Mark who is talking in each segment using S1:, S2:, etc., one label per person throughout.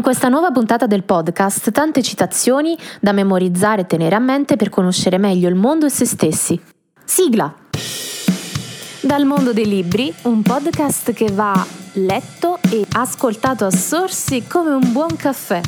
S1: In questa nuova puntata del podcast tante citazioni da memorizzare e tenere a mente per conoscere meglio il mondo e se stessi. Sigla! Dal mondo dei libri, un podcast che va letto e ascoltato a sorsi come un buon caffè.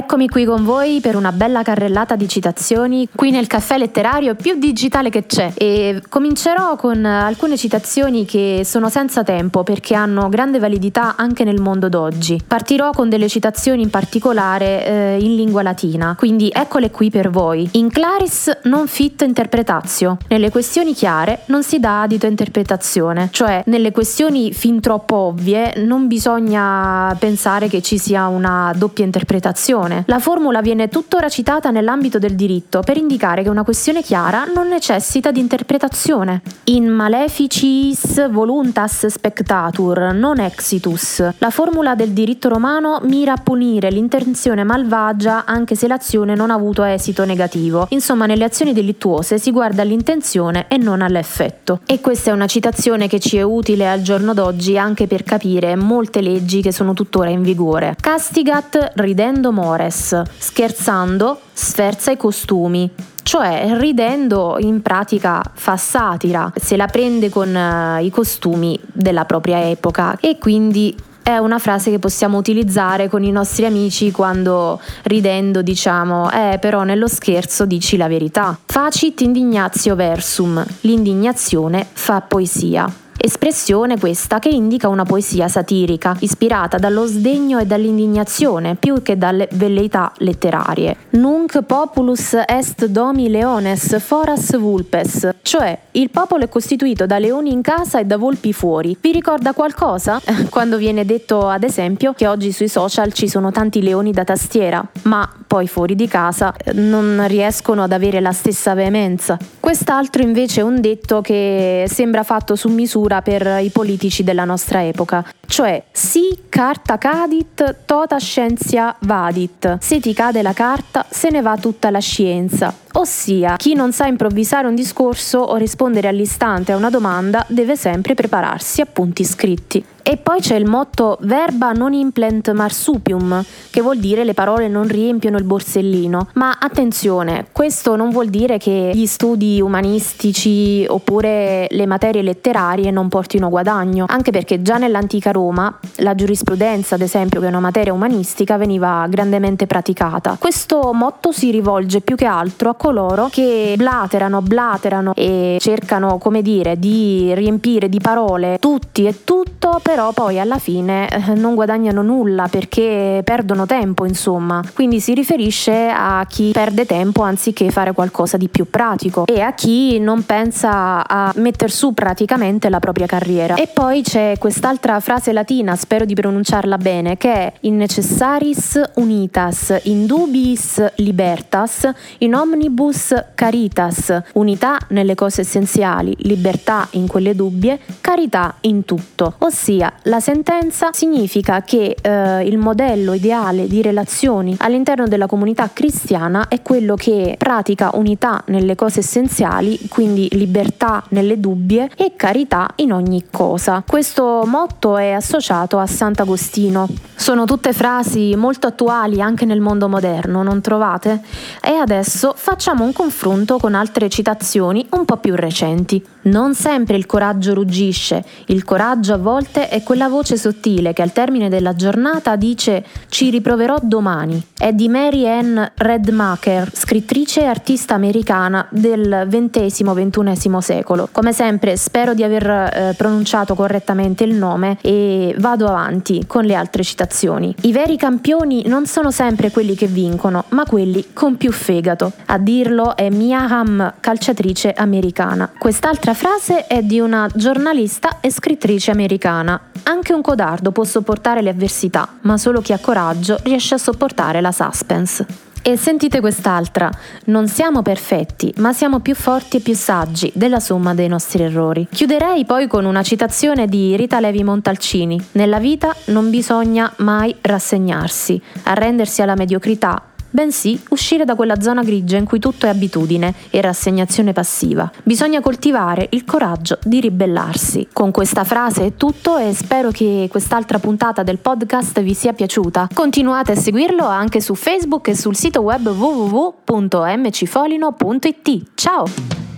S1: Eccomi qui con voi per una bella carrellata di citazioni qui nel caffè letterario più digitale che c'è e comincerò con alcune citazioni che sono senza tempo perché hanno grande validità anche nel mondo d'oggi. Partirò con delle citazioni in particolare eh, in lingua latina, quindi eccole qui per voi. In claris non fit interpretatio. Nelle questioni chiare non si dà adito a interpretazione, cioè nelle questioni fin troppo ovvie non bisogna pensare che ci sia una doppia interpretazione questione. La formula viene tuttora citata nell'ambito del diritto per indicare che una questione chiara non necessita di interpretazione. In maleficiis voluntas spectatur, non exitus. La formula del diritto romano mira a punire l'intenzione malvagia anche se l'azione non ha avuto esito negativo. Insomma, nelle azioni delittuose si guarda all'intenzione e non all'effetto. E questa è una citazione che ci è utile al giorno d'oggi anche per capire molte leggi che sono tuttora in vigore. Castigat ridendo mori Mores, scherzando sferza i costumi, cioè ridendo in pratica fa satira, se la prende con uh, i costumi della propria epoca e quindi è una frase che possiamo utilizzare con i nostri amici quando ridendo diciamo eh però nello scherzo dici la verità. Facit indignatio versum, l'indignazione fa poesia. Espressione questa che indica una poesia satirica, ispirata dallo sdegno e dall'indignazione più che dalle velleità letterarie. Nunc populus est domi leones foras vulpes, cioè il popolo è costituito da leoni in casa e da volpi fuori. Vi ricorda qualcosa? Quando viene detto ad esempio che oggi sui social ci sono tanti leoni da tastiera, ma poi fuori di casa eh, non riescono ad avere la stessa veemenza. Quest'altro invece è un detto che sembra fatto su misura per i politici della nostra epoca, cioè si carta cadit, tota scientia vadit. Se ti cade la carta, se ne va tutta la scienza. Ossia, chi non sa improvvisare un discorso o rispondere all'istante a una domanda deve sempre prepararsi a punti scritti. E poi c'è il motto verba non implant marsupium, che vuol dire le parole non riempiono il borsellino. Ma attenzione, questo non vuol dire che gli studi umanistici oppure le materie letterarie non portino guadagno, anche perché già nell'antica Roma la giurisprudenza, ad esempio, che è una materia umanistica, veniva grandemente praticata. Questo motto si rivolge più che altro a coloro che blaterano, blaterano e cercano, come dire, di riempire di parole tutti e tutto, però però poi alla fine eh, non guadagnano nulla perché perdono tempo, insomma. Quindi si riferisce a chi perde tempo anziché fare qualcosa di più pratico e a chi non pensa a mettere su praticamente la propria carriera. E poi c'è quest'altra frase latina, spero di pronunciarla bene, che è in necessaris unitas, in dubiis libertas, in omnibus caritas, unità nelle cose essenziali, libertà in quelle dubbie, carità in tutto, ossia la sentenza significa che eh, il modello ideale di relazioni all'interno della comunità cristiana è quello che pratica unità nelle cose essenziali, quindi libertà nelle dubbie e carità in ogni cosa. Questo motto è associato a Sant'Agostino. Sono tutte frasi molto attuali anche nel mondo moderno, non trovate? E adesso facciamo un confronto con altre citazioni un po' più recenti. Non sempre il coraggio ruggisce, il coraggio a volte è quella voce sottile che al termine della giornata dice ci riproverò domani. È di Mary Ann Redmacher, scrittrice e artista americana del XX-XXI secolo. Come sempre spero di aver eh, pronunciato correttamente il nome e vado avanti con le altre citazioni. I veri campioni non sono sempre quelli che vincono, ma quelli con più fegato. A dirlo è Mia Hamm, calciatrice americana. Quest'altra frase è di una giornalista e scrittrice americana, anche un codardo può sopportare le avversità, ma solo chi ha coraggio riesce a sopportare la suspense. E sentite quest'altra, non siamo perfetti, ma siamo più forti e più saggi della somma dei nostri errori. Chiuderei poi con una citazione di Rita Levi Montalcini. Nella vita non bisogna mai rassegnarsi, arrendersi alla mediocrità bensì uscire da quella zona grigia in cui tutto è abitudine e rassegnazione passiva. Bisogna coltivare il coraggio di ribellarsi. Con questa frase è tutto e spero che quest'altra puntata del podcast vi sia piaciuta. Continuate a seguirlo anche su Facebook e sul sito web www.mcfolino.it. Ciao!